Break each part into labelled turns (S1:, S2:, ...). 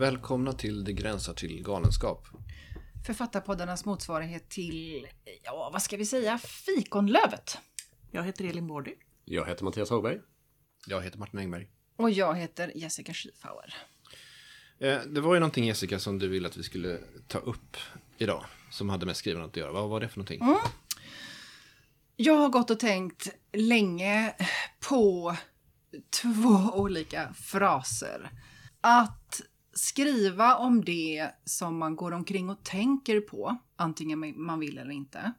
S1: Välkomna till Det gränsar till galenskap.
S2: Författarpoddarnas motsvarighet till, ja vad ska vi säga, Fikonlövet.
S3: Jag heter Elin Bordy.
S4: Jag heter Mattias Hågberg.
S1: Jag heter Martin Engberg.
S2: Och jag heter Jessica Schiefauer.
S1: Eh, det var ju någonting Jessica som du ville att vi skulle ta upp idag. Som hade med skrivandet att göra. Vad var det för någonting?
S2: Mm. Jag har gått och tänkt länge på två olika fraser. Att skriva om det som man går omkring och tänker på, antingen man vill eller inte.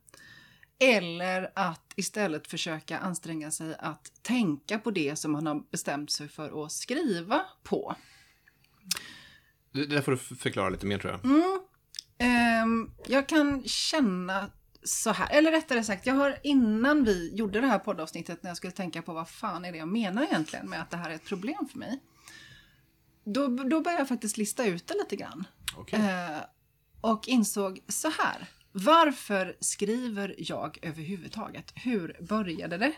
S2: Eller att istället försöka anstränga sig att tänka på det som man har bestämt sig för att skriva på.
S1: Det där får du förklara lite mer tror jag.
S2: Mm. Um, jag kan känna så här, eller rättare sagt, jag har innan vi gjorde det här poddavsnittet när jag skulle tänka på vad fan är det jag menar egentligen med att det här är ett problem för mig. Då, då började jag faktiskt lista ut det lite grann.
S1: Okay.
S2: Uh, och insåg så här. Varför skriver jag överhuvudtaget? Hur började det?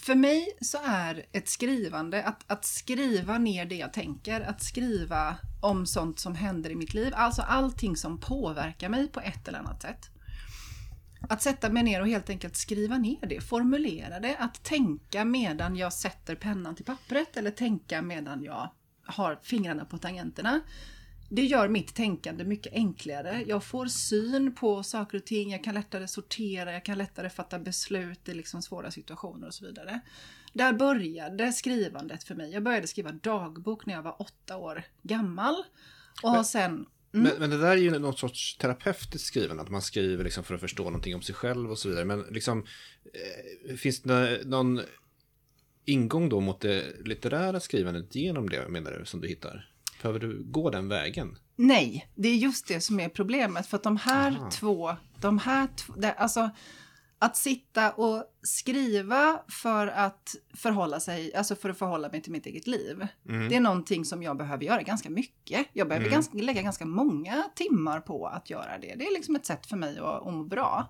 S2: För mig så är ett skrivande, att, att skriva ner det jag tänker, att skriva om sånt som händer i mitt liv, alltså allting som påverkar mig på ett eller annat sätt. Att sätta mig ner och helt enkelt skriva ner det, formulera det, att tänka medan jag sätter pennan till pappret eller tänka medan jag har fingrarna på tangenterna. Det gör mitt tänkande mycket enklare. Jag får syn på saker och ting, jag kan lättare sortera, jag kan lättare fatta beslut i liksom svåra situationer och så vidare. Där började skrivandet för mig. Jag började skriva dagbok när jag var åtta år gammal. Och sen... Mm.
S1: Men, men, det där är ju något sorts terapeutiskt skrivande, att man skriver liksom för att förstå någonting om sig själv och så vidare. Men liksom, eh, finns det någon ingång då mot det litterära skrivandet genom det, menar du, som du hittar? Behöver du gå den vägen?
S2: Nej, det är just det som är problemet. För att de här Aha. två, de här två, alltså att sitta och skriva för att förhålla sig, alltså för att förhålla mig till mitt eget liv. Mm. Det är någonting som jag behöver göra ganska mycket. Jag behöver mm. ganska, lägga ganska många timmar på att göra det. Det är liksom ett sätt för mig att, att må bra.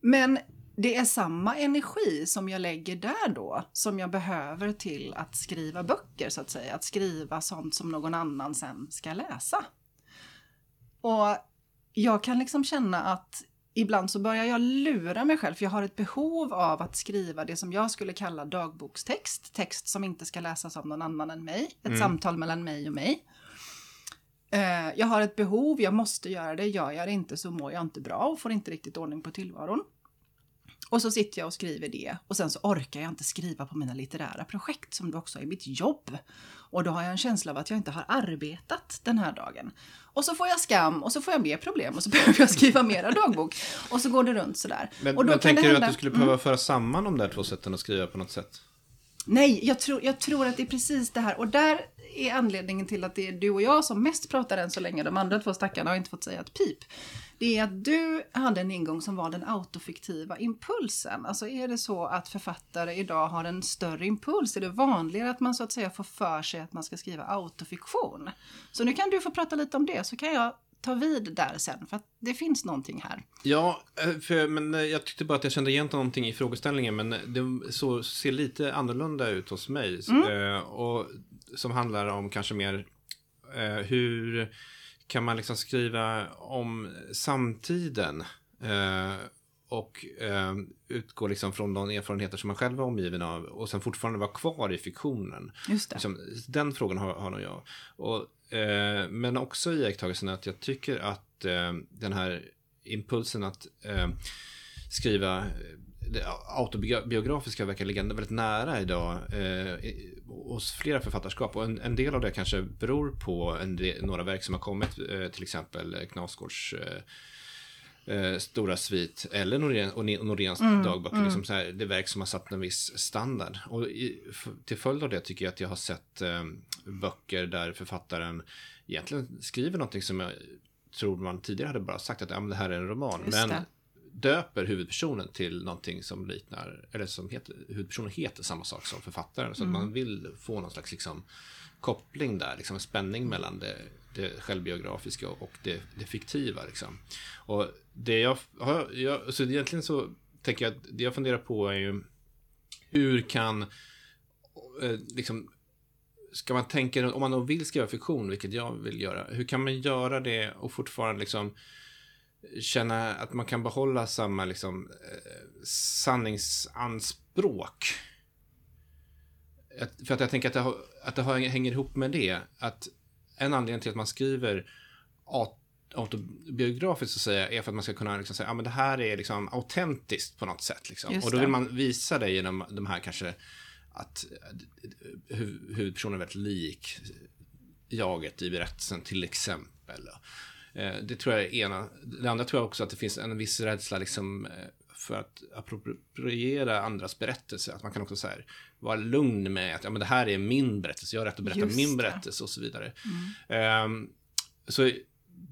S2: Men det är samma energi som jag lägger där då som jag behöver till att skriva böcker så att säga. Att skriva sånt som någon annan sen ska läsa. Och jag kan liksom känna att ibland så börjar jag lura mig själv för jag har ett behov av att skriva det som jag skulle kalla dagbokstext. Text som inte ska läsas av någon annan än mig. Ett mm. samtal mellan mig och mig. Uh, jag har ett behov, jag måste göra det. Gör jag det inte så mår jag inte bra och får inte riktigt ordning på tillvaron. Och så sitter jag och skriver det och sen så orkar jag inte skriva på mina litterära projekt som också är mitt jobb. Och då har jag en känsla av att jag inte har arbetat den här dagen. Och så får jag skam och så får jag mer problem och så behöver jag skriva mera dagbok. Och så går det runt sådär.
S1: Men,
S2: och
S1: då men tänker hända... du att du skulle behöva mm. föra samman de där två sätten att skriva på något sätt?
S2: Nej, jag tror, jag tror att det är precis det här. Och där är anledningen till att det är du och jag som mest pratar än så länge. De andra två stackarna har inte fått säga ett pip. Det är att du hade en ingång som var den autofiktiva impulsen. Alltså är det så att författare idag har en större impuls? Är det vanligare att man så att säga får för sig att man ska skriva autofiktion? Så nu kan du få prata lite om det så kan jag ta vid där sen, för att det finns någonting här.
S1: Ja, eh, för, men eh, jag tyckte bara att jag kände igen någonting i frågeställningen, men det så, ser lite annorlunda ut hos mig. Mm. Eh, och som handlar om kanske mer eh, hur kan man liksom skriva om samtiden eh, och eh, utgå liksom från de erfarenheter som man själv är omgiven av och sen fortfarande vara kvar i fiktionen.
S2: Just.
S1: Liksom, den frågan har, har nog jag. Och, eh, men också iakttagelsen att jag tycker att eh, den här impulsen att eh, skriva det autobiografiska verkar ligga väldigt nära idag eh, hos flera författarskap. Och en, en, del av det kanske beror på del, några verk som har kommit, eh, till exempel Knausgårds eh, eh, stora svit eller Norén, Noréns mm, dagböcker. Mm. Liksom så här, det är verk som har satt en viss standard. Och i, till följd av det tycker jag att jag har sett eh, böcker där författaren egentligen skriver någonting som jag tror man tidigare hade bara sagt att ja, det här är en roman. Just men det döper huvudpersonen till någonting som liknar, eller som heter, huvudpersonen heter samma sak som författaren. Så mm. att man vill få någon slags liksom, koppling där, liksom en spänning mellan det, det självbiografiska och det, det fiktiva. Liksom. Och det jag, jag, så egentligen så tänker jag att det jag funderar på är ju hur kan eh, liksom ska man tänka, om man då vill skriva fiktion, vilket jag vill göra, hur kan man göra det och fortfarande liksom känna att man kan behålla samma liksom eh, sanningsanspråk? Att, för att jag tänker att det, har, att det har, hänger ihop med det, att en anledning till att man skriver autobiografiskt så säga, är för att man ska kunna liksom säga, ja men det här är liksom autentiskt på något sätt. Liksom. Och då vill man visa det genom de här kanske att huvudpersonen är väldigt lik jaget i berättelsen till exempel. Eh, det tror jag är ena. Det andra tror jag också att det finns en viss rädsla liksom eh, för att appropriera andras berättelse. Att man kan också så här, vara lugn med att ja, men det här är min berättelse, jag har rätt att berätta Just min det. berättelse och så vidare. Mm. Um, så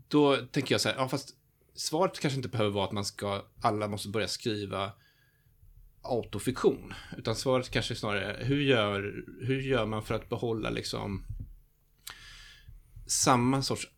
S1: då tänker jag så här, ja fast svaret kanske inte behöver vara att man ska, alla måste börja skriva autofiktion. Utan svaret kanske snarare, hur gör, hur gör man för att behålla liksom samma sorts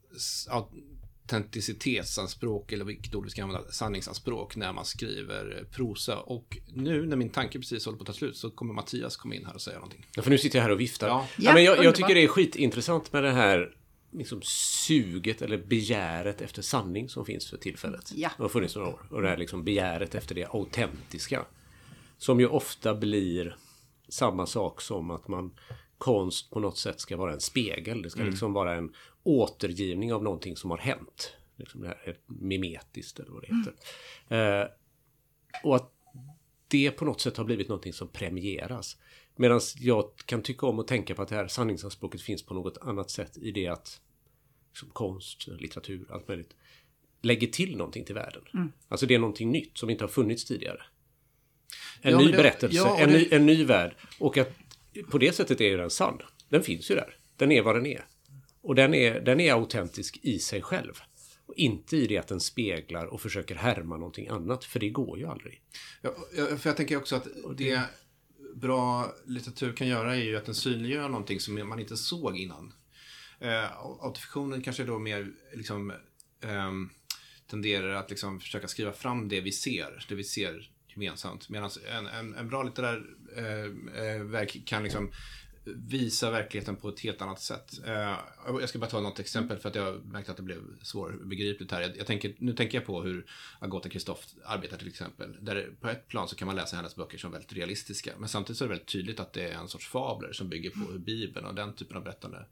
S1: autenticitetsanspråk, eller vilket ord vi ska använda, sanningsanspråk, när man skriver prosa. Och nu när min tanke precis håller på att ta slut så kommer Mattias komma in här och säga någonting.
S3: Ja, för nu sitter jag här och viftar. Ja. ja men jag, jag tycker det är skitintressant med det här liksom suget eller begäret efter sanning som finns för tillfället. Ja. Det har funnits några år. Och det här liksom begäret efter det autentiska. Som ju ofta blir samma sak som att man konst på något sätt ska vara en spegel. Det ska mm. liksom vara en återgivning av någonting som har hänt. Liksom det här är mimetiskt eller vad det heter. Mm. Eh, och att det på något sätt har blivit någonting som premieras. Medan jag kan tycka om att tänka på att det här sanningsanspråket finns på något annat sätt i det att liksom konst, litteratur, allt möjligt lägger till någonting till världen. Mm. Alltså det är någonting nytt som inte har funnits tidigare. En ja, ny det, berättelse, ja, en, det... ny, en ny värld. Och att på det sättet är den sann. Den finns ju där. Den är vad den är. Och den är, den är autentisk i sig själv. Och inte i det att den speglar och försöker härma någonting annat, för det går ju aldrig.
S1: Ja, för jag tänker också att det bra litteratur kan göra är ju att den synliggör någonting som man inte såg innan. Eh, autofiktionen kanske då mer liksom eh, tenderar att liksom försöka skriva fram det vi ser, det vi ser gemensamt. Medan en, en, en bra litterär Eh, eh, verk kan liksom visa verkligheten på ett helt annat sätt. Eh, jag ska bara ta något exempel för att jag märkte att det blev svårbegripligt här. Jag, jag tänker, nu tänker jag på hur Agota Kristoff arbetar till exempel. Där på ett plan så kan man läsa hennes böcker som väldigt realistiska. Men samtidigt så är det väldigt tydligt att det är en sorts fabler som bygger på hur Bibeln och den typen av berättande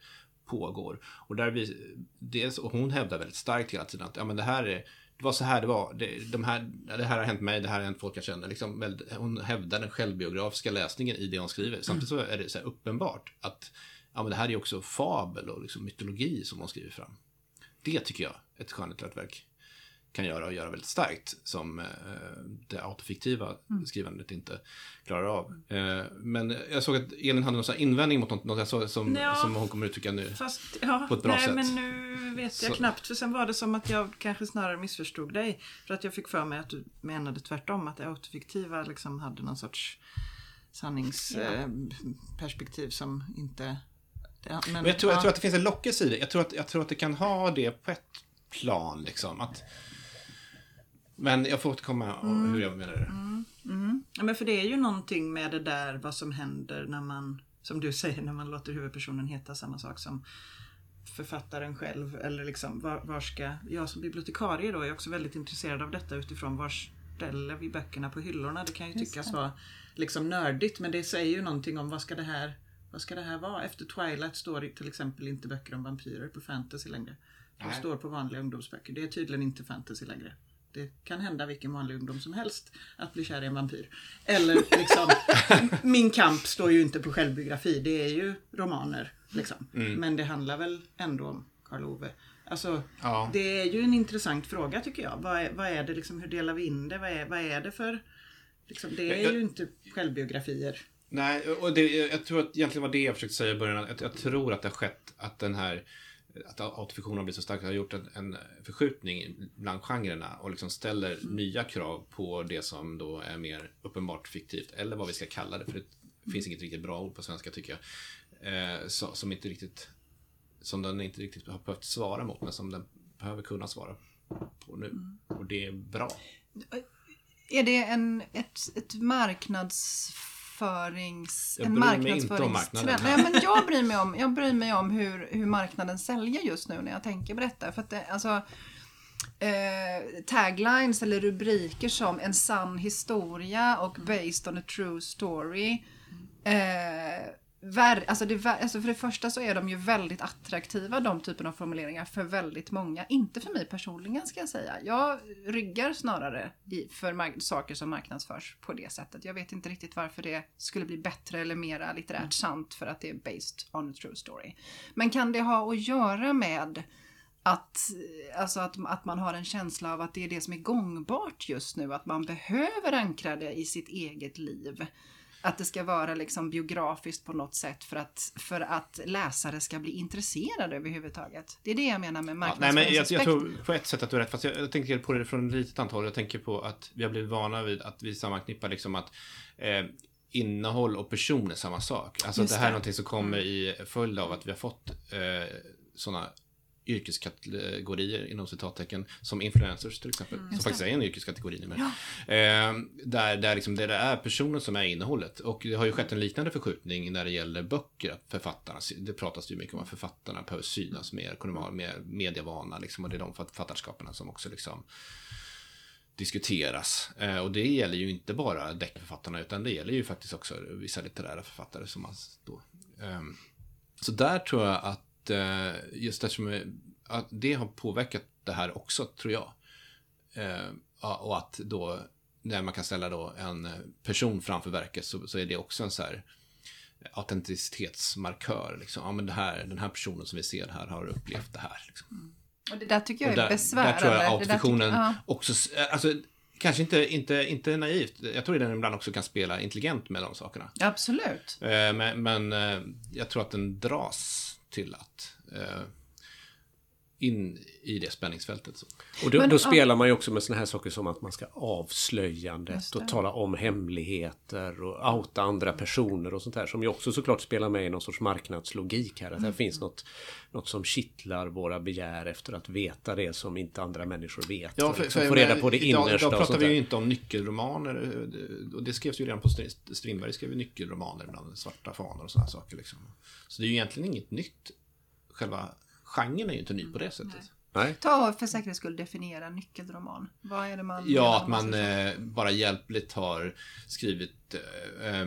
S1: pågår. Och, där vi, dels, och hon hävdar väldigt starkt hela tiden att ja, men det här är det var så här det var. Det, de här, det här har hänt mig, det här har hänt folk jag känner. Liksom, hon hävdar den självbiografiska läsningen i det hon skriver. Samtidigt så är det så uppenbart att ja, men det här är också fabel och liksom mytologi som hon skriver fram. Det tycker jag ett skönlitterärt verk kan göra och göra väldigt starkt som eh, det autofiktiva mm. skrivandet inte klarar av. Eh, men jag såg att Elin hade någon invändning mot något, något jag som, ja, som hon kommer uttrycka nu. Fast, ja, på ett bra nej, sätt.
S4: men nu vet jag så. knappt. För sen var det som att jag kanske snarare missförstod dig. För att jag fick för mig att du menade tvärtom. Att det autofiktiva liksom hade någon sorts sanningsperspektiv ja. som inte
S1: Ja, men, men jag, tror, ja. jag tror att det finns en lockelse i det. Jag tror, att, jag tror att det kan ha det på ett plan. Liksom. Att, men jag får återkomma mm. hur jag menar det.
S4: Mm. Mm. Ja, men för det är ju någonting med det där vad som händer när man, som du säger, när man låter huvudpersonen heta samma sak som författaren själv. Eller liksom, var, var ska, jag som bibliotekarie då är också väldigt intresserad av detta utifrån var ställer vi böckerna på hyllorna. Det kan ju tyckas vara liksom nördigt men det säger ju någonting om vad ska det här vad ska det här vara? Efter Twilight står det till exempel inte böcker om vampyrer på fantasy längre. De står på vanliga ungdomsböcker. Det är tydligen inte fantasy längre. Det kan hända vilken vanlig ungdom som helst att bli kär i en vampyr. Eller liksom, Min kamp står ju inte på självbiografi. Det är ju romaner. Liksom. Mm. Men det handlar väl ändå om Karl Ove. Alltså, ja. Det är ju en intressant fråga tycker jag. Vad är, vad är det liksom, hur delar vi in det? Vad är, vad är det för... Liksom, det är jag, ju inte självbiografier.
S1: Nej, och det, jag tror att egentligen var det jag försökte säga i början. Att jag tror att det har skett att den här att autofiktion har blivit så stark har gjort en, en förskjutning bland genrerna och liksom ställer mm. nya krav på det som då är mer uppenbart fiktivt eller vad vi ska kalla det för det mm. finns inget riktigt bra ord på svenska tycker jag. Eh, så, som inte riktigt som den inte riktigt har behövt svara mot men som den behöver kunna svara på nu. Mm. Och det är bra.
S2: Är det en, ett, ett marknads marknadsförings... Jag en marknadsföringstrend. Nej, men jag bryr mig om, jag bryr mig om hur, hur marknaden säljer just nu när jag tänker på detta. För att det, alltså, eh, taglines eller rubriker som en sann historia och based on a true story. Eh, Ver, alltså, det, alltså för det första så är de ju väldigt attraktiva de typen av formuleringar för väldigt många. Inte för mig personligen ska jag säga. Jag ryggar snarare i, för saker som marknadsförs på det sättet. Jag vet inte riktigt varför det skulle bli bättre eller mera litterärt mm. sant för att det är based on a true story. Men kan det ha att göra med att, alltså att, att man har en känsla av att det är det som är gångbart just nu, att man behöver ankra det i sitt eget liv. Att det ska vara liksom biografiskt på något sätt för att, för att läsare ska bli intresserade överhuvudtaget. Det är det jag menar med marknadsföringsaspekten.
S1: Ja, jag, jag, tror på ett sätt att du har rätt, fast jag, jag tänker på det från ett litet antal. Jag tänker på att vi har blivit vana vid att vi sammanknippar liksom att eh, innehåll och person är samma sak. Alltså Just det här är någonting som kommer mm. i följd av att vi har fått eh, sådana yrkeskategorier inom citattecken som influencers till exempel. Mm, som faktiskt är en yrkeskategori numera. Ja. Eh, där, där, liksom, det är personen som är innehållet. Och det har ju skett en liknande förskjutning när det gäller böcker. Att författarna, det pratas ju mycket om att författarna behöver synas mer, kunna vara mer medievana. Liksom, och det är de författarskaperna som också liksom diskuteras. Eh, och det gäller ju inte bara deckförfattarna utan det gäller ju faktiskt också vissa litterära författare som man då... Eh, så där tror jag att just eftersom att det har påverkat det här också, tror jag. Eh, och att då, när man kan ställa då en person framför verket så, så är det också en så här autenticitetsmarkör. Liksom. Ja, men det här, den här personen som vi ser här har upplevt det här. Liksom. Mm.
S2: Och det där tycker jag är där, besvärande.
S1: Där tror jag autofiktionen ja. också, alltså, kanske inte, inte, inte naivt. Jag tror att den ibland också kan spela intelligent med de sakerna.
S2: Absolut.
S1: Eh, men, men eh, jag tror att den dras till att eh, in i det spänningsfältet. Så.
S3: Och då, Men, då spelar man ju också med såna här saker som att man ska avslöjandet och tala om hemligheter och outa andra personer och sånt här som ju också såklart spelar med i någon sorts marknadslogik här. Att mm. här finns något, något som kittlar våra begär efter att veta det som inte andra människor vet.
S1: Ja, för, för, få reda på det idag, innersta. Idag pratar vi ju inte om nyckelromaner. Och det skrevs ju redan på Strindberg skrev nyckelromaner bland svarta fanor och sådana saker. Liksom. Så det är ju egentligen inget nytt. Själva genren är ju inte ny på det sättet.
S2: Nej. Ta för säkerhets skull definiera nyckelroman. Vad är det man...
S1: Ja, att man eh, bara hjälpligt har skrivit eh, eh,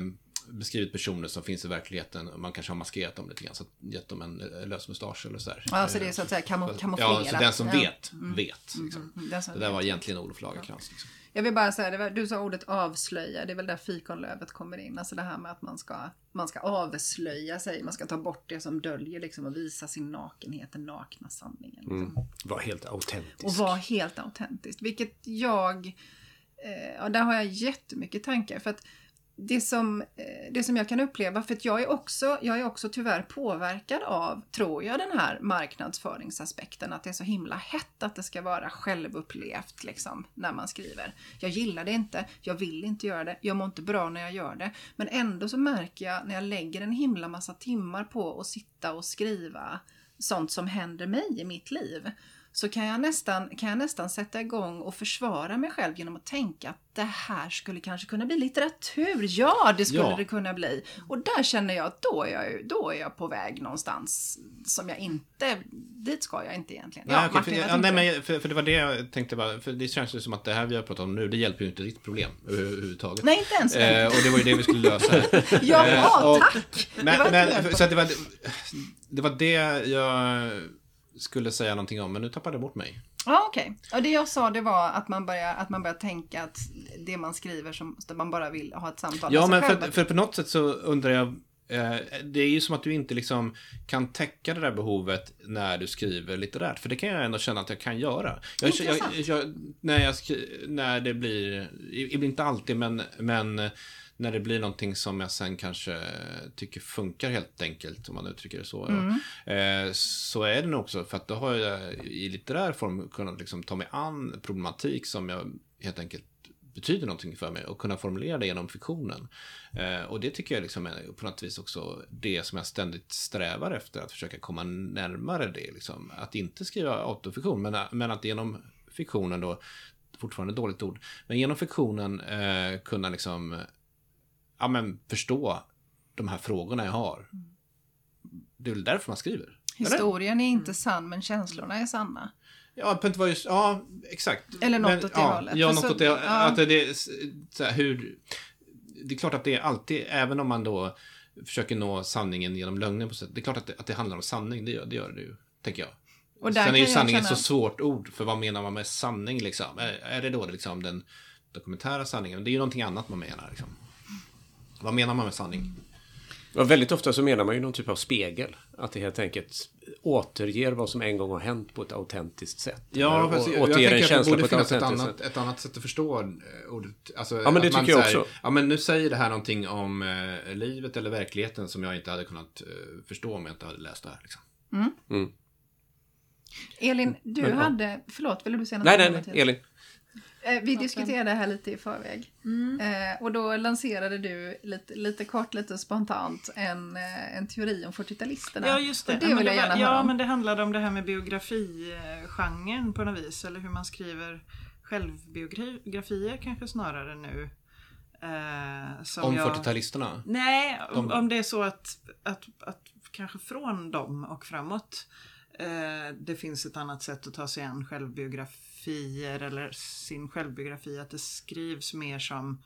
S1: beskrivit personer som finns i verkligheten. Man kanske har maskerat dem lite grann. Så gett dem en eh, lös mustasch eller så
S2: Ja, så det är så att säga kamouflerat.
S1: Ja, så den som vet, mm. vet. Liksom. Mm. mm. Det där var egentligen Olof Lagercrantz. Liksom.
S2: Jag vill bara säga, var, du sa ordet avslöja, det är väl där fikonlövet kommer in. Alltså det här med att man ska, man ska avslöja sig, man ska ta bort det som döljer liksom och visa sin nakenhet, den nakna sanningen. Liksom. Mm.
S3: Var helt autentisk.
S2: Och var helt autentiskt. Vilket jag, eh, ja där har jag jättemycket tankar. För att det som, eh, det som jag kan uppleva, för att jag är, också, jag är också tyvärr påverkad av, tror jag, den här marknadsföringsaspekten. Att det är så himla hett att det ska vara självupplevt liksom, när man skriver. Jag gillar det inte, jag vill inte göra det, jag mår inte bra när jag gör det. Men ändå så märker jag när jag lägger en himla massa timmar på att sitta och skriva sånt som händer mig i mitt liv så kan jag, nästan, kan jag nästan sätta igång och försvara mig själv genom att tänka att det här skulle kanske kunna bli litteratur. Ja, det skulle ja. det kunna bli. Och där känner jag att då är jag, då är jag på väg någonstans som jag inte, dit ska jag inte egentligen.
S1: Ja, okay, Martin, för, ja, nej, men, för, för, det var det jag tänkte bara, för det känns ju som att det här vi har pratat om nu, det hjälper ju inte ditt problem överhuvudtaget.
S2: Nej, inte ens
S1: eh, Och det var ju det vi skulle lösa
S2: här. ja, eh, och, tack!
S1: Men, men, så det var, det var det jag skulle säga någonting om, men nu tappade jag bort mig.
S2: Ja, okej. Okay. Och det jag sa det var att man börjar, att man börjar tänka att det man skriver som man bara vill ha ett samtal
S1: Ja, men för, för på något sätt så undrar jag eh, det är ju som att du inte liksom kan täcka det där behovet när du skriver litterärt. För det kan jag ändå känna att jag kan göra. Jag, jag, jag, när, jag när det blir, inte alltid, men, men när det blir någonting som jag sen kanske tycker funkar helt enkelt, om man uttrycker det så. Mm. Eh, så är det nog också, för att då har jag i litterär form kunnat liksom ta mig an problematik som jag helt enkelt betyder någonting för mig och kunna formulera det genom fiktionen. Eh, och det tycker jag liksom är på något vis också det som jag ständigt strävar efter, att försöka komma närmare det. Liksom. Att inte skriva autofiktion, men, men att genom fiktionen då, fortfarande dåligt ord, men genom fiktionen eh, kunna liksom ja, men, förstå de här frågorna jag har. Det är väl därför man skriver.
S2: Historien är inte sann, men känslorna är sanna.
S1: Ja, på inte just, ja, exakt.
S2: Eller något men, åt det
S1: ja,
S2: hållet.
S1: Ja, något åt det ja. att det, så här, hur, det är klart att det är alltid, även om man då försöker nå sanningen genom lögnen på sätt. Det är klart att det, att det handlar om sanning, det gör det, gör det ju, tänker jag. Och Sen är ju sanning känna... så svårt ord, för vad menar man med sanning liksom? Är, är det då liksom den dokumentära sanningen? Det är ju någonting annat man menar liksom. Vad menar man med sanning?
S3: Ja, väldigt ofta så menar man ju någon typ av spegel. Att det helt enkelt återger vad som en gång har hänt på ett autentiskt sätt.
S1: Ja, fast jag, jag tänker att det borde finnas ett annat, ett annat sätt att förstå eh, ordet. Alltså,
S3: ja, men det tycker jag också.
S1: Ja, men nu säger det här någonting om eh, livet eller verkligheten som jag inte hade kunnat eh, förstå om jag inte hade läst det här. Liksom. Mm. Mm.
S2: Elin, du men, hade, förlåt, ville du säga något?
S3: Nej, nej, nej, Elin.
S2: Eh, vi diskuterade det här lite i förväg. Mm. Eh, och då lanserade du lite, lite kort, lite spontant en, eh, en teori om 40-talisterna.
S4: Ja, just det. det vill jag gärna ja, men det handlade om det här med biografigenren på något vis. Eller hur man skriver självbiografier kanske snarare nu.
S1: Eh, om jag... 40-talisterna?
S4: Nej, om, om det är så att, att, att kanske från dem och framåt eh, det finns ett annat sätt att ta sig an självbiografier eller sin självbiografi. Att det skrivs mer som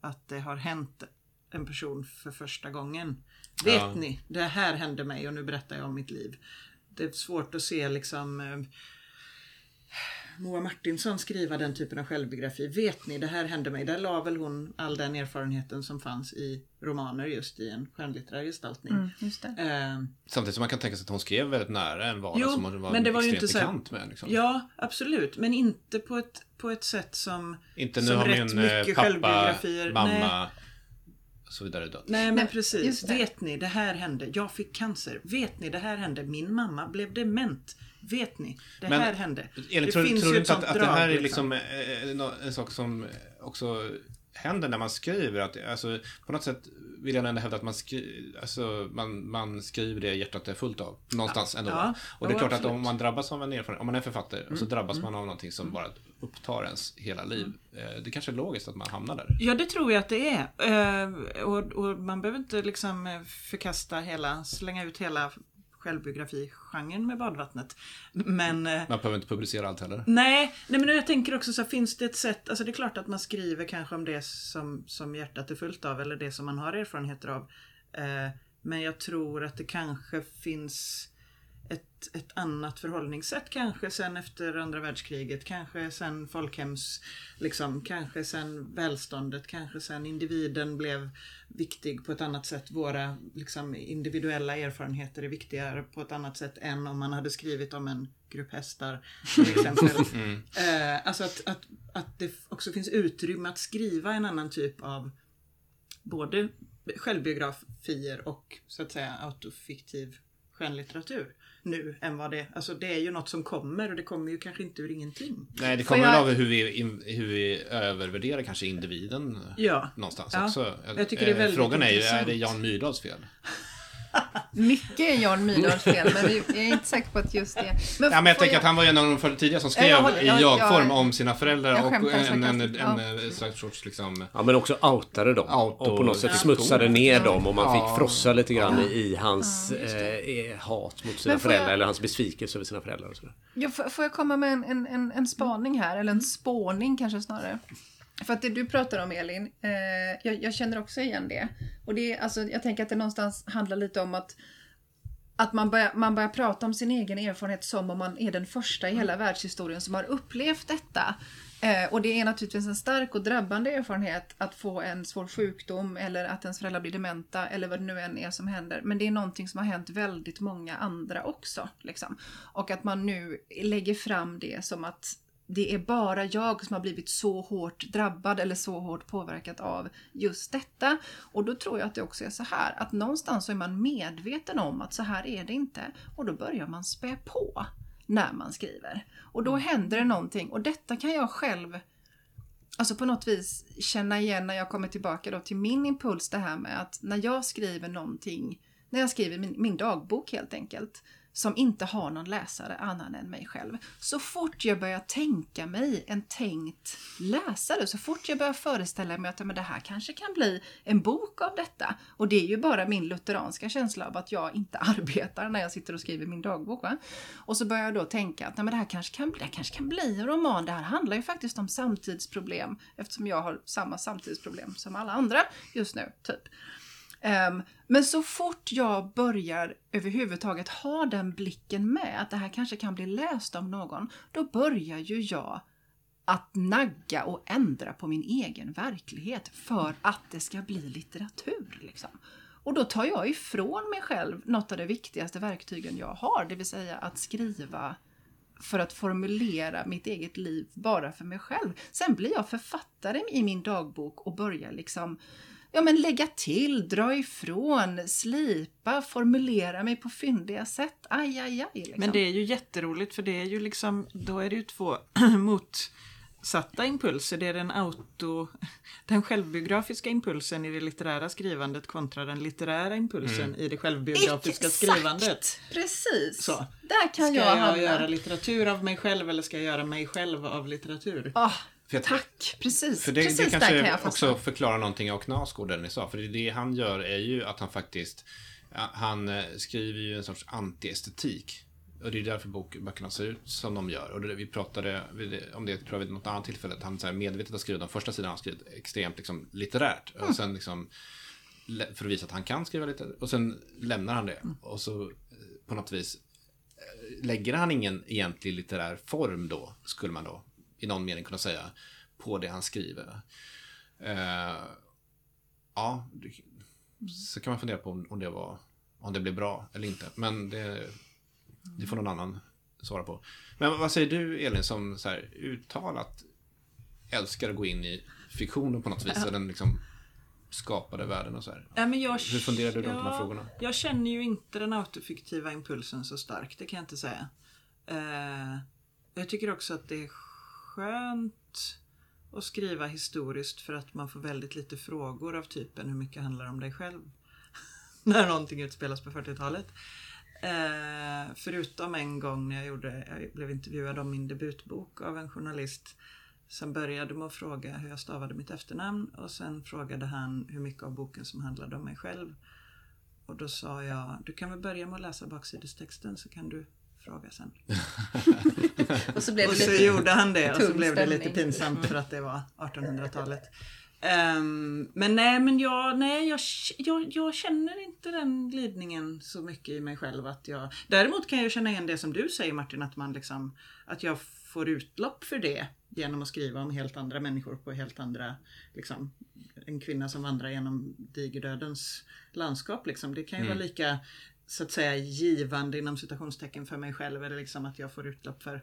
S4: att det har hänt en person för första gången. Vet ja. ni, det här hände mig och nu berättar jag om mitt liv. Det är svårt att se liksom eh, Moa Martinsson skriva den typen av självbiografi. Vet ni, det här hände mig. Där la väl hon all den erfarenheten som fanns i romaner just i en skönlitterär gestaltning. Mm,
S1: eh, Samtidigt som man kan tänka sig att hon skrev väldigt nära en vardag jo, som hon var men det var ju inte så, bekant med. Liksom.
S4: Ja, absolut. Men inte på ett, på ett sätt som
S1: Inte nu som har rätt min eh, pappa, mamma Nej. och så vidare dött.
S4: Nej men precis. Vet ni, det här hände. Jag fick cancer. Vet ni, det här hände. Min mamma blev dement. Vet ni? Det Men, här hände.
S1: Elin, det tror, finns tror du inte att, att det här är liksom, liksom eh, en sak som också händer när man skriver? Att, alltså, på något sätt vill jag ändå hävda att man, skri, alltså, man, man skriver det hjärtat är fullt av. Någonstans ja. ändå. Ja. Och det är klart absolut. att om man drabbas av en erfarenhet, om man är författare, mm. och så drabbas mm. man av någonting som mm. bara upptar ens hela liv. Mm. Det kanske är logiskt att man hamnar där.
S4: Ja, det tror jag att det är. Eh, och, och man behöver inte liksom förkasta hela, slänga ut hela självbiografi-genren med badvattnet. Men...
S1: Eh, man behöver inte publicera allt heller.
S4: Nej, nej men jag tänker också så här, finns det ett sätt, alltså det är klart att man skriver kanske om det som, som hjärtat är fullt av eller det som man har erfarenheter av. Eh, men jag tror att det kanske finns ett, ett annat förhållningssätt kanske sen efter andra världskriget, kanske sen folkhems, liksom, kanske sen välståndet, kanske sen individen blev viktig på ett annat sätt. Våra liksom, individuella erfarenheter är viktigare på ett annat sätt än om man hade skrivit om en grupp hästar till exempel. Mm. Eh, alltså att, att, att det också finns utrymme att skriva en annan typ av både självbiografier och så att säga autofiktiv skönlitteratur nu än vad det Alltså det är ju något som kommer och det kommer ju kanske inte ur ingenting.
S1: Nej, det kommer jag... av hur vi, hur vi övervärderar kanske individen ja. någonstans ja. också. Jag tycker det är eh, väldigt Frågan är ju, är det Jan Myrdals fel?
S2: Mycket är Jan Myrdals fel, men jag är inte säker på att just det.
S1: Men, ja, men jag tänker jag... att han var en av de för tidiga som skrev ja, jag, i jag-form om sina föräldrar och en, en, en, ja. en slags sorts liksom...
S3: Ja, men också outade dem. Auto, och på något sätt smutsade ner dem och man fick frossa lite grann i hans eh, hat mot sina föräldrar eller hans besvikelse över sina föräldrar och sådär.
S2: Ja, får jag komma med en, en, en spaning här, eller en spåning kanske snarare? För att det du pratar om Elin, eh, jag, jag, känner också igen det. Och det är, alltså, jag tänker att det någonstans handlar lite om att, att man, börjar, man börjar prata om sin egen erfarenhet som om man är den första i hela mm. världshistorien som har upplevt detta. Eh, och det är naturligtvis en stark och drabbande erfarenhet att få en svår sjukdom eller att ens föräldrar blir dementa eller vad det nu än är som händer. Men det är någonting som har hänt väldigt många andra också. Liksom. Och att man nu lägger fram det som att det är bara jag som har blivit så hårt drabbad eller så hårt påverkad av just detta. Och då tror jag att det också är så här att någonstans så är man medveten om att så här är det inte och då börjar man spä på när man skriver. Och då händer det någonting och detta kan jag själv alltså på något vis känna igen när jag kommer tillbaka då till min impuls det här med att när jag skriver någonting, när jag skriver min, min dagbok helt enkelt, som inte har någon läsare annan än mig själv. Så fort jag börjar tänka mig en tänkt läsare, så fort jag börjar föreställa mig att men det här kanske kan bli en bok av detta. Och det är ju bara min lutheranska känsla av att jag inte arbetar när jag sitter och skriver min dagbok. Va? Och så börjar jag då tänka att men det, här kanske kan, det här kanske kan bli en roman. Det här handlar ju faktiskt om samtidsproblem eftersom jag har samma samtidsproblem som alla andra just nu. typ. Um, men så fort jag börjar överhuvudtaget ha den blicken med att det här kanske kan bli läst av någon, då börjar ju jag att nagga och ändra på min egen verklighet för att det ska bli litteratur. Liksom. Och då tar jag ifrån mig själv något av de viktigaste verktygen jag har, det vill säga att skriva för att formulera mitt eget liv bara för mig själv. Sen blir jag författare i min dagbok och börjar liksom ja, men lägga till, dra ifrån, slipa, formulera mig på fyndiga sätt. Aj, aj, aj. Liksom.
S4: Men det är ju jätteroligt för det är ju liksom, då är det ju två motsatta impulser. Det är den auto, den självbiografiska impulsen i det litterära skrivandet kontra den litterära impulsen mm. i det självbiografiska Exakt! skrivandet.
S2: Precis!
S4: Så.
S2: Där kan
S4: ska
S2: jag,
S4: jag
S2: hamna.
S4: göra litteratur av mig själv eller ska jag göra mig själv av litteratur?
S2: Oh, för Tack! Precis,
S1: för det,
S2: precis
S1: det kanske
S2: där kan jag
S1: också förklarar någonting av Knausgård, ni sa. För det han gör är ju att han faktiskt han eh, skriver ju en sorts antiestetik. Och det är därför böckerna ser ut som de gör. Och det, vi pratade om det tror jag vid något annat tillfälle. Att han så här medvetet har skrivit de första sidorna han skrivit extremt liksom, litterärt. Mm. Och sen liksom för att visa att han kan skriva litterärt. Och sen lämnar han det. Mm. Och så eh, på något vis eh, lägger han ingen egentlig litterär form då, skulle man då i någon mening kunna säga, på det han skriver. Uh, ja, så kan man fundera på om, det var, om det blev bra eller inte. Men det, det får någon annan svara på. Men vad säger du Elin som så här, uttalat älskar att gå in i fiktionen på något vis? Ja. den liksom skapade världen och så här.
S4: Ja, men jag,
S1: Hur funderar du runt
S4: ja,
S1: de här frågorna?
S4: Jag känner ju inte den autofiktiva impulsen så starkt, det kan jag inte säga. Uh, jag tycker också att det är skönt att skriva historiskt för att man får väldigt lite frågor av typen hur mycket handlar om dig själv? när någonting utspelas på 40-talet. Eh, förutom en gång när jag, gjorde, jag blev intervjuad om min debutbok av en journalist som började med att fråga hur jag stavade mitt efternamn och sen frågade han hur mycket av boken som handlade om mig själv. Och då sa jag, du kan väl börja med att läsa baksidestexten så kan du fråga sen.
S2: och så,
S4: och så gjorde han det och så blev det lite pinsamt för att det var 1800-talet. Um, ehm, men nej, men jag, nej jag, jag, jag, känner inte den glidningen så mycket i mig själv att jag... Däremot kan jag känna igen det som du säger Martin, att man liksom... Att jag får utlopp för det genom att skriva om helt andra människor på helt andra... Liksom, en kvinna som vandrar genom digerdödens landskap liksom. Det kan ju mm. vara lika så att säga givande inom citationstecken för mig själv. Eller liksom att jag får utlopp för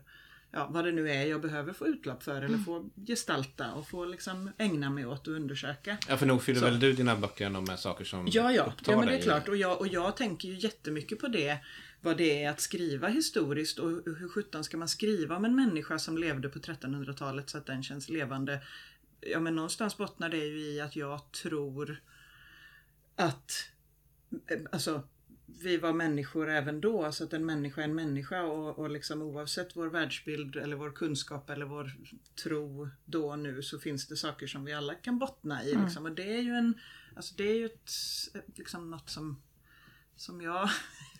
S4: ja, vad det nu är jag behöver få utlopp för eller mm. få gestalta och få liksom ägna mig åt och undersöka.
S1: Ja, för nog fyller så. väl du dina böcker med saker som
S4: Ja, ja. ja men det är klart. Och jag, och jag tänker ju jättemycket på det. Vad det är att skriva historiskt och hur sjutton ska man skriva om en människa som levde på 1300-talet så att den känns levande. Ja, men någonstans bottnar det ju i att jag tror att Alltså vi var människor även då, så att en människa är en människa och, och liksom oavsett vår världsbild eller vår kunskap eller vår tro då och nu så finns det saker som vi alla kan bottna i. Mm. Liksom. Och det är ju en, alltså det är ju ett, liksom något som, som jag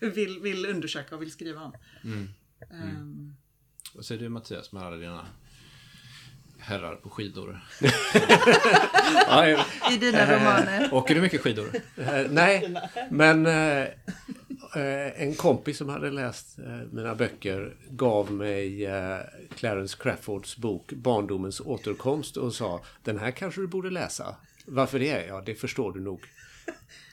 S4: vill, vill undersöka och vill skriva om. Mm. Mm.
S1: Um, Vad säger du Mattias med alla dina herrar på skidor.
S2: I dina romaner.
S1: Åker du mycket skidor?
S3: Eh, nej, men eh, eh, en kompis som hade läst mina böcker gav mig Clarence Craffords bok Barndomens återkomst och sa Den här kanske du borde läsa. Varför det? Ja, det förstår du nog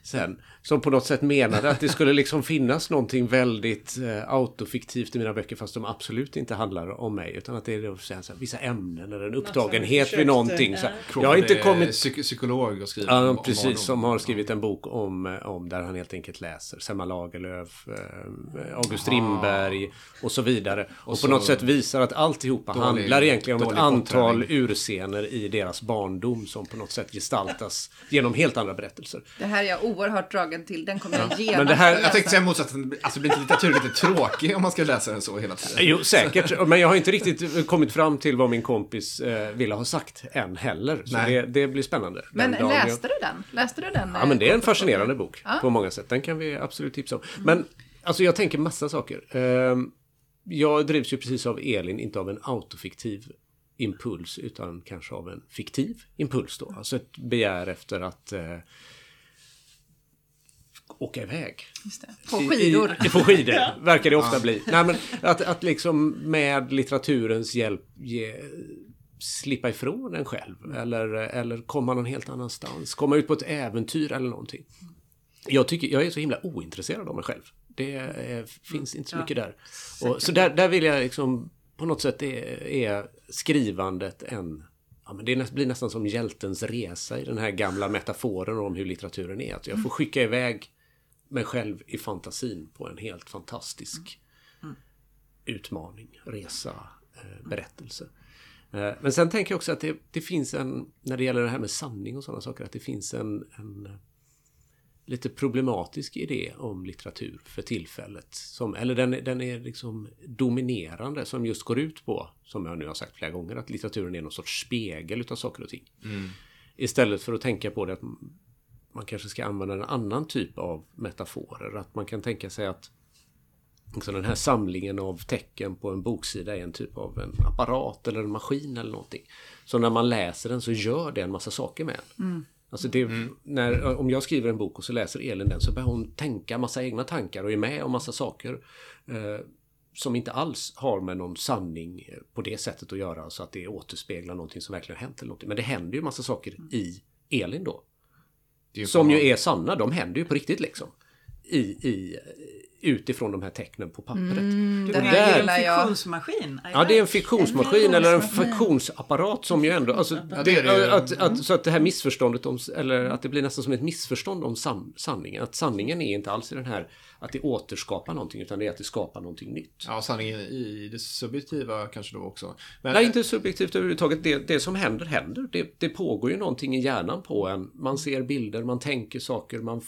S3: sen. Som på något sätt menade att det skulle liksom finnas någonting väldigt eh, autofiktivt i mina böcker fast de absolut inte handlar om mig. Utan att det är så här, vissa ämnen eller en upptagenhet vid någonting. Så
S1: jag har inte kommit... Psyk psykolog och skrivit
S3: Ja, om, precis. Om som har skrivit en bok om, eh, om där han helt enkelt läser Selma Lagerlöf, eh, August Strindberg och så vidare. Och, och på något sätt visar att alltihopa dålig, handlar egentligen om ett antal urscener i deras barndom som på något sätt gestaltas genom helt andra berättelser.
S2: Det här är jag oerhört dragen till. Den kommer jag genast
S1: Men det här, jag tänkte säga motsatsen, alltså blir inte litteratur lite tråkig om man ska läsa den så hela tiden?
S3: Jo, säkert. Men jag har inte riktigt kommit fram till vad min kompis eh, ville ha sagt än heller. Så det, det, blir spännande.
S2: Men läste du den? Läste du den?
S3: Ja, men det är en fascinerande bok ja. på många sätt. Den kan vi absolut tipsa om. Men alltså jag tänker massa saker. Ehm, jag drivs ju precis av Elin, inte av en autofiktiv impuls utan kanske av en fiktiv impuls då. Alltså ett begär efter att eh, åka iväg.
S2: På skidor.
S3: I, i, på skidor, ja. verkar det ofta bli. Nej, men att, att liksom med litteraturens hjälp ge, slippa ifrån en själv. Eller, eller komma någon helt annanstans. Komma ut på ett äventyr eller någonting. Jag, tycker, jag är så himla ointresserad av mig själv. Det är, finns inte så mycket där. Och, så där, där vill jag liksom på något sätt är, är skrivandet en Ja, men det blir nästan som hjältens resa i den här gamla metaforen om hur litteraturen är. Att jag får skicka iväg mig själv i fantasin på en helt fantastisk mm. utmaning, resa, eh, berättelse. Eh, men sen tänker jag också att det, det, finns en, när det gäller det här med sanning och sådana saker, att det finns en, en lite problematisk idé om litteratur för tillfället. Som, eller den, den är liksom dominerande som just går ut på, som jag nu har sagt flera gånger, att litteraturen är någon sorts spegel utav saker och ting. Mm. Istället för att tänka på det att man kanske ska använda en annan typ av metaforer. Att man kan tänka sig att liksom den här samlingen av tecken på en boksida är en typ av en apparat eller en maskin eller någonting. Så när man läser den så gör det en massa saker med en. Mm. Alltså det, mm. när, om jag skriver en bok och så läser Elin den så börjar hon tänka massa egna tankar och är med om massa saker. Eh, som inte alls har med någon sanning på det sättet att göra så att det återspeglar någonting som verkligen har hänt eller någonting. Men det händer ju massa saker i Elin då. Som ju är sanna, de händer ju på riktigt liksom. I, i, utifrån de här tecknen på pappret. Mm,
S4: det är en fiktionsmaskin.
S3: Ja, det är en fiktionsmaskin eller en fiktionsapparat som ju ändå... Alltså, ja, det det, att, att, så att det här missförståndet om... Eller att det blir nästan som ett missförstånd om san, sanningen. Att sanningen är inte alls i den här att det återskapar någonting utan det är att det skapar någonting nytt.
S1: Ja, sanningen i det subjektiva kanske då också.
S3: Men... Nej, inte subjektivt överhuvudtaget. Det, det som händer, händer. Det, det pågår ju någonting i hjärnan på en. Man ser bilder, man tänker saker, man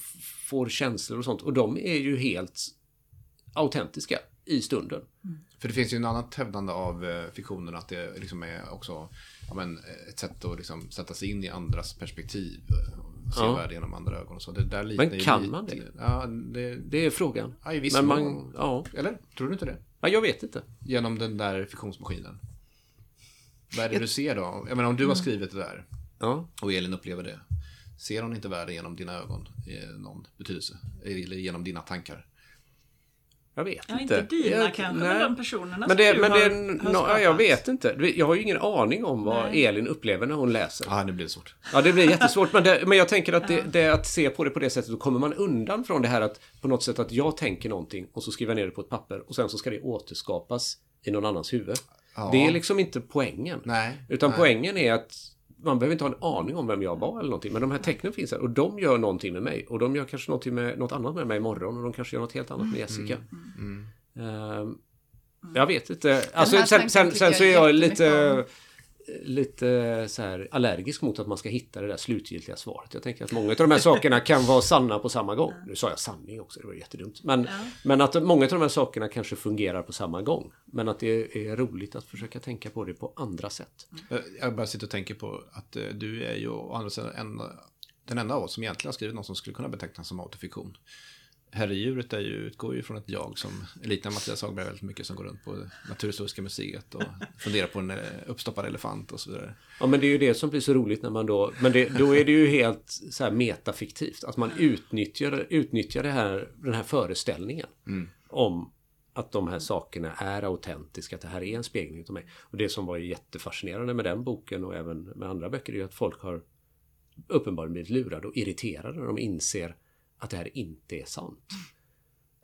S3: får känslor och sånt. Och de är ju helt autentiska i stunden.
S1: Mm. För det finns ju en annat hävdande av eh, fiktionen att det liksom är också ja, men, ett sätt att liksom sätta sig in i andras perspektiv. Och se ja. världen genom andra ögon och så. Det där
S3: men kan man det?
S1: Ja, det?
S3: Det är frågan.
S1: Ja, i viss men man, ja. Eller? Tror du inte det?
S3: Ja, jag vet inte.
S1: Genom den där fiktionsmaskinen. Vad är det jag... du ser då? Jag menar om du har mm. skrivit det där ja. och Elin upplever det. Ser hon inte världen genom dina ögon i någon betydelse? Eller genom dina tankar?
S3: Jag vet
S4: ja,
S3: inte.
S4: inte dina jag, kanske, nej. men de personerna
S3: men det, som men du det, har, har no, Jag vet inte. Jag har ju ingen aning om vad nej. Elin upplever när hon läser.
S1: Ja, det blir svårt.
S3: Ja, det blir jättesvårt. men, det, men jag tänker att det, det, att se på det på det sättet, då kommer man undan från det här att på något sätt att jag tänker någonting och så skriver jag ner det på ett papper och sen så ska det återskapas i någon annans huvud. Ja. Det är liksom inte poängen.
S1: Nej.
S3: Utan poängen är att man behöver inte ha en aning om vem jag var eller någonting. Men de här tecknen finns här och de gör någonting med mig. Och de gör kanske någonting med något annat med mig imorgon. Och de kanske gör något helt annat med Jessica. Mm. Mm. Uh, jag vet inte. Alltså, sen, sen, sen så är jag lite lite så här allergisk mot att man ska hitta det där slutgiltiga svaret. Jag tänker att många av de här sakerna kan vara sanna på samma gång. Nu sa jag sanning också, det var jättedumt. Men, ja. men att många av de här sakerna kanske fungerar på samma gång. Men att det är roligt att försöka tänka på det på andra sätt.
S1: Jag bara sitter och tänker på att eh, du är ju å andra sidan en, den enda av oss som egentligen har skrivit något som skulle kunna betecknas som autofiktion herredjuret är ju, utgår ju från ett jag som liknar Mattias Hagberg väldigt mycket som går runt på Naturhistoriska museet och funderar på en eh, uppstoppad elefant och så vidare.
S3: Ja men det är ju det som blir så roligt när man då, men det, då är det ju helt så här metafiktivt. Att man utnyttjar, utnyttjar det här, den här föreställningen mm. om att de här sakerna är autentiska, att det här är en spegling av mig. Och det som var jättefascinerande med den boken och även med andra böcker är ju att folk har uppenbarligen blivit lurade och irriterade när de inser att det här inte är sant.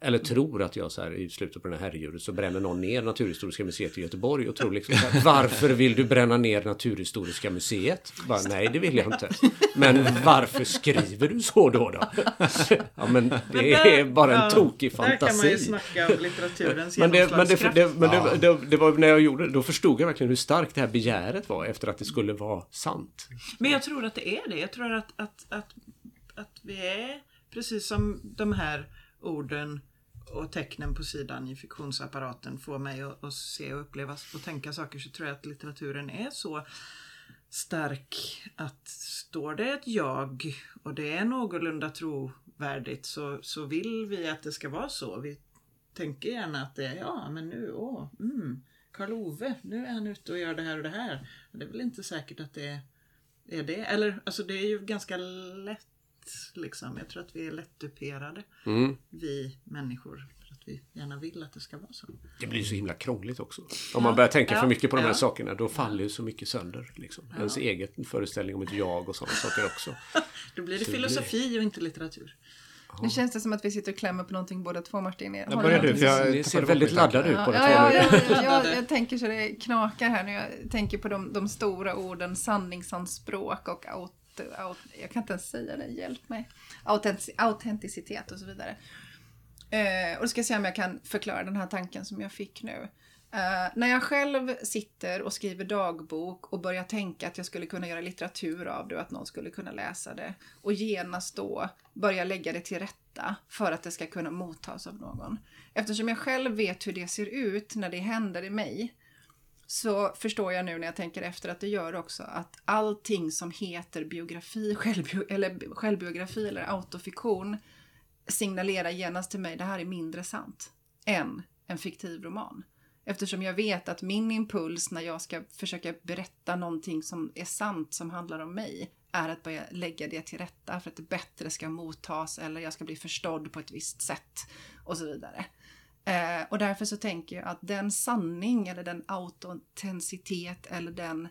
S3: Eller tror att jag så här i slutet på den här herrhjulet så bränner någon ner Naturhistoriska museet i Göteborg och tror liksom här, Varför vill du bränna ner Naturhistoriska museet? Bara, Nej, det vill jag inte. Men varför skriver du så då? då? Ja, men det är bara en tokig fantasi. Där kan man ju
S4: snacka om litteraturens
S3: men det, men, det, det, men det, det, det, var när jag gjorde det, då förstod jag verkligen hur starkt det här begäret var efter att det skulle vara sant.
S4: Men jag tror att det är det. Jag tror att, att, att, att vi är precis som de här orden och tecknen på sidan i fiktionsapparaten får mig att, att se och uppleva och tänka saker så tror jag att litteraturen är så stark att står det ett jag och det är någorlunda trovärdigt så, så vill vi att det ska vara så. Vi tänker gärna att det är, ja men nu, åh, mm, Karl-Ove, nu är han ute och gör det här och det här. Det är väl inte säkert att det är det. Eller, alltså det är ju ganska lätt liksom. Jag tror att vi är lättuperade, mm. vi människor att vi gärna vill att det ska vara så.
S3: Det blir så himla krångligt också. Om ja. man börjar tänka ja. för mycket på de här ja. sakerna då faller ju så mycket sönder. Liksom. Ja. Ens egen föreställning om ett jag och sådana saker också.
S4: då blir det så filosofi blir... och inte litteratur.
S2: Nu känns det som att vi sitter och klämmer på någonting båda två Martin.
S3: Jag börjar du, för jag Ni ser väldigt laddade ut båda
S2: ja, ja, ja, ja, jag tänker så det knakar här nu. Jag tänker på de, de stora orden sanningsanspråk och aut, jag kan inte ens säga det, hjälp mig. autenticitet och så vidare. Eh, och då ska jag se om jag kan förklara den här tanken som jag fick nu. Uh, när jag själv sitter och skriver dagbok och börjar tänka att jag skulle kunna göra litteratur av det och att någon skulle kunna läsa det och genast då börjar lägga det till rätta för att det ska kunna mottas av någon. Eftersom jag själv vet hur det ser ut när det händer i mig så förstår jag nu när jag tänker efter att det gör också att allting som heter biografi, självbio eller självbiografi eller autofiktion signalerar genast till mig det här är mindre sant än en fiktiv roman. Eftersom jag vet att min impuls när jag ska försöka berätta någonting som är sant, som handlar om mig, är att börja lägga det till rätta för att det bättre ska mottas eller jag ska bli förstådd på ett visst sätt och så vidare. Eh, och därför så tänker jag att den sanning eller den autenticitet eller den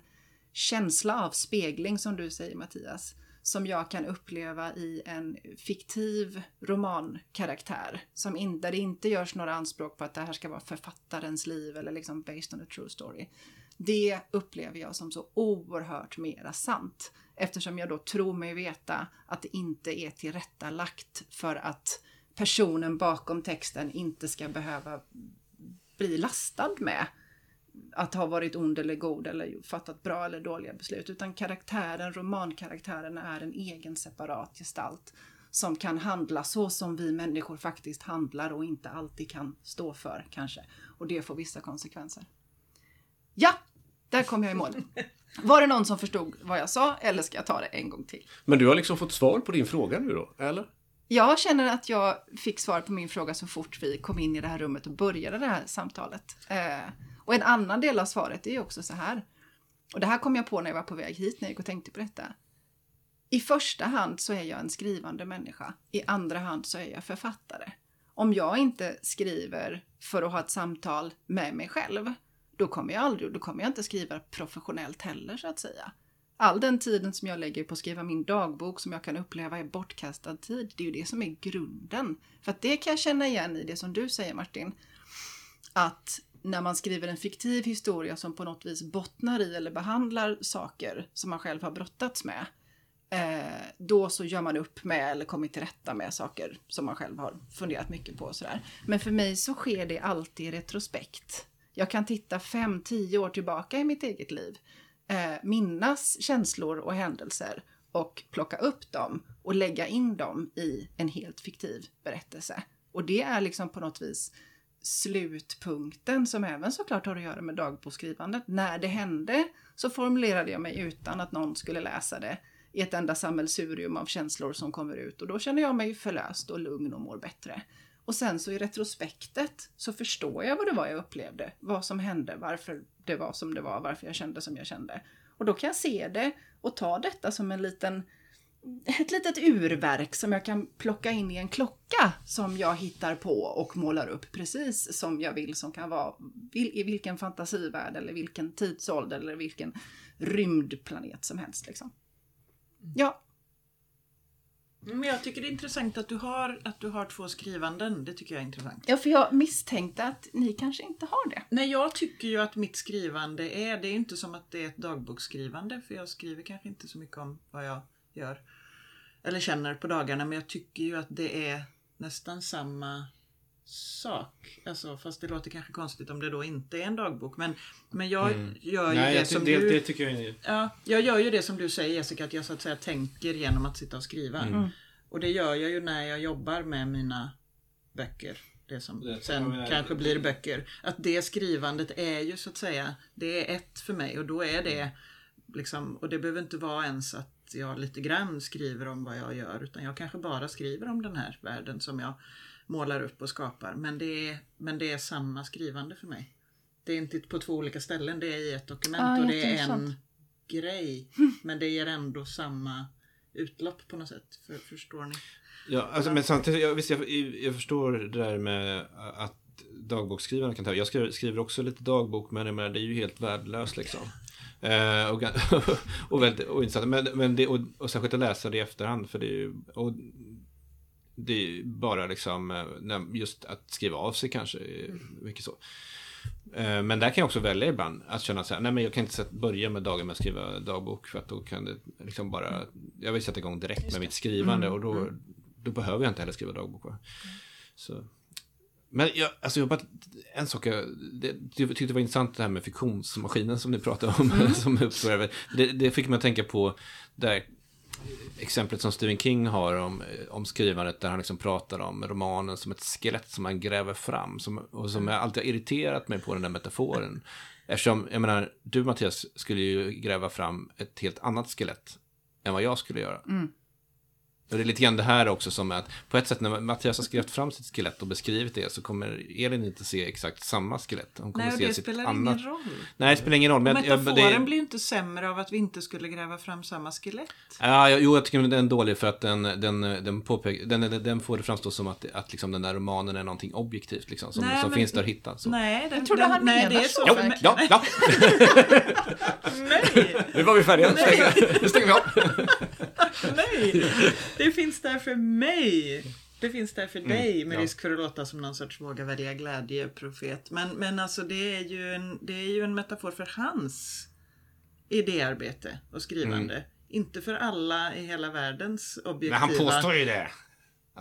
S2: känsla av spegling som du säger Mattias, som jag kan uppleva i en fiktiv romankaraktär. Som in, där det inte görs några anspråk på att det här ska vara författarens liv eller liksom based on a true story. Det upplever jag som så oerhört mera sant. Eftersom jag då tror mig veta att det inte är tillrättalagt för att personen bakom texten inte ska behöva bli lastad med att ha varit ond eller god eller fattat bra eller dåliga beslut. Utan karaktären, romankaraktären är en egen separat gestalt som kan handla så som vi människor faktiskt handlar och inte alltid kan stå för kanske. Och det får vissa konsekvenser. Ja, där kom jag i mål. Var det någon som förstod vad jag sa eller ska jag ta det en gång till?
S3: Men du har liksom fått svar på din fråga nu då, eller?
S2: Jag känner att jag fick svar på min fråga så fort vi kom in i det här rummet och började det här samtalet. Eh, och en annan del av svaret är ju också så här. Och det här kom jag på när jag var på väg hit när jag gick och tänkte på detta. I första hand så är jag en skrivande människa. I andra hand så är jag författare. Om jag inte skriver för att ha ett samtal med mig själv, då kommer jag aldrig, då kommer jag inte skriva professionellt heller så att säga. All den tiden som jag lägger på att skriva min dagbok som jag kan uppleva är bortkastad tid, det är ju det som är grunden. För att det kan jag känna igen i det som du säger Martin. Att när man skriver en fiktiv historia som på något vis bottnar i eller behandlar saker som man själv har brottats med. Eh, då så gör man upp med eller kommer till rätta med saker som man själv har funderat mycket på. Och sådär. Men för mig så sker det alltid i retrospekt. Jag kan titta fem, tio år tillbaka i mitt eget liv. Eh, minnas känslor och händelser och plocka upp dem och lägga in dem i en helt fiktiv berättelse. Och det är liksom på något vis slutpunkten som även såklart har att göra med dagbokskrivandet. När det hände så formulerade jag mig utan att någon skulle läsa det i ett enda sammelsurium av känslor som kommer ut och då känner jag mig förlöst och lugn och mår bättre. Och sen så i retrospektet så förstår jag vad det var jag upplevde, vad som hände, varför det var som det var, varför jag kände som jag kände. Och då kan jag se det och ta detta som en liten ett litet urverk som jag kan plocka in i en klocka som jag hittar på och målar upp precis som jag vill som kan vara i vilken fantasivärld eller vilken tidsålder eller vilken rymdplanet som helst. Liksom. Ja.
S4: Men jag tycker det är intressant att du, har, att du har två skrivanden. Det tycker jag är intressant.
S2: Ja, för jag misstänkte att ni kanske inte har det.
S4: Nej, jag tycker ju att mitt skrivande är, det är inte som att det är ett dagboksskrivande, för jag skriver kanske inte så mycket om vad jag gör. Eller känner på dagarna. Men jag tycker ju att det är nästan samma sak. Alltså, fast det låter kanske konstigt om det då inte är en dagbok. Men, men jag mm. gör ju Nej, det som
S1: det,
S4: du...
S1: Det tycker jag.
S4: Ja, jag gör ju det som du säger Jessica, att jag så att säga tänker genom att sitta och skriva. Mm. Och det gör jag ju när jag jobbar med mina böcker. Det som det sen jag... kanske blir böcker. Att det skrivandet är ju så att säga, det är ett för mig och då är det liksom, och det behöver inte vara ens att jag lite grann skriver om vad jag gör utan jag kanske bara skriver om den här världen som jag målar upp och skapar. Men det är, men det är samma skrivande för mig. Det är inte på två olika ställen, det är i ett dokument ah, och det är en grej. Men det ger ändå samma utlopp på något sätt. För, förstår ni?
S1: Ja, alltså, men samtidigt, jag, visst, jag, jag förstår det där med att dagboksskrivarna kan ta Jag skriver, också lite dagbok, men menar, det är ju helt värdelöst liksom. Eh, och, och, väldigt ointressant. Men, men det, och, och särskilt att läsa det i efterhand. För det är ju, och det är bara liksom, eh, just att skriva av sig kanske. Mycket så. Eh, men där kan jag också välja ibland att känna så här, nej men jag kan inte börja med dagen med att skriva dagbok för att då kan det liksom bara, jag vill sätta igång direkt med mitt skrivande mm. och då, mm. då behöver jag inte heller skriva dagbok. Va? Så. Men jag, alltså jag bara, en sak jag, det, jag tyckte det var intressant det här med fiktionsmaskinen som ni pratade om. Mm. som det, det fick mig att tänka på där exemplet som Stephen King har om, om skrivandet där han liksom pratar om romanen som ett skelett som man gräver fram. Som, och som jag alltid har irriterat mig på den där metaforen. Eftersom, jag menar, du Mattias skulle ju gräva fram ett helt annat skelett än vad jag skulle göra. Mm. Och det är lite grann det här också som att på ett sätt när Mattias har skrivit fram sitt skelett och beskrivit det så kommer Elin inte se exakt samma skelett.
S4: Hon kommer Nej, och se det sitt spelar annat... ingen roll.
S1: Nej, det spelar ingen roll.
S4: Men Metaforen det... blir ju inte sämre av att vi inte skulle gräva fram samma skelett.
S1: Ja, jo, jag tycker den är dålig för att den, den, den, påpek... den, den, den får det framstå som att, att liksom den där romanen är någonting objektivt liksom, som, Nej, som men... finns där att hitta. Så.
S2: Nej, den, jag trodde han nej,
S1: det är så. Jo, ja, ja.
S4: Nej.
S1: Nu var vi färdiga. Nu stänger vi av.
S4: Nej, det finns där för mig. Det finns där för mm, dig med ja. risk för att låta som någon sorts våga välja glädjeprofet. Men, men alltså det är, ju en, det är ju en metafor för hans idéarbete och skrivande. Mm. Inte för alla i hela världens objektiva...
S1: Men han påstår ju det.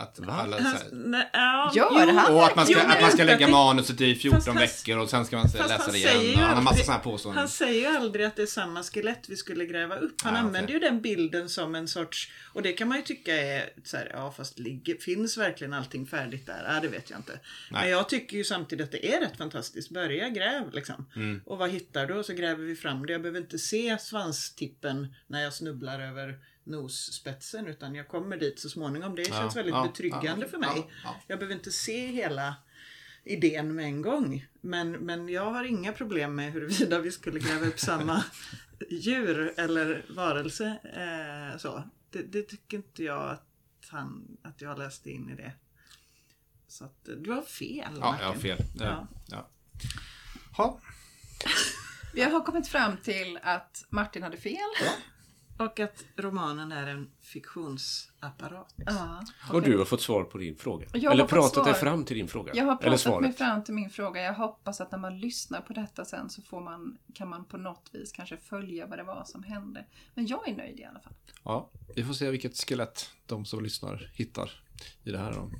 S1: Att alla,
S4: så här, nej, ja,
S2: Gör han
S1: Och att man ska, jo, att man ska lägga manuset i 14 fast, veckor och sen ska man läsa det igen. Han har massa sådana påståenden.
S4: Han säger ju aldrig att det är samma skelett vi skulle gräva upp. Han ja, använder okay. ju den bilden som en sorts, och det kan man ju tycka är så här, ja fast ligger, finns verkligen allting färdigt där? Ja, det vet jag inte. Nej. Men jag tycker ju samtidigt att det är rätt fantastiskt. Börja gräv liksom. Mm. Och vad hittar du? Och så gräver vi fram det. Jag behöver inte se svanstippen när jag snubblar över nosspetsen utan jag kommer dit så småningom. Det känns ja, väldigt ja, betryggande ja, för mig. Jag behöver inte se hela idén med en gång. Men, men jag har inga problem med huruvida vi skulle gräva upp samma djur eller varelse. Eh, så. Det, det, tycker inte jag att, han, att jag läste in i det. Så att du har fel.
S1: Ja, jag har fel. Ja. Ja. Ha.
S2: Vi har kommit fram till att Martin hade fel. Ja.
S4: Och att romanen är en fiktionsapparat.
S3: Ja. Och du har fått svar på din fråga. Jag Eller pratat dig fram till din fråga.
S2: Jag har pratat mig fram till min fråga. Jag hoppas att när man lyssnar på detta sen så får man, kan man på något vis kanske följa vad det var som hände. Men jag är nöjd i alla fall.
S1: Ja, vi får se vilket skelett de som lyssnar hittar i det här. Då.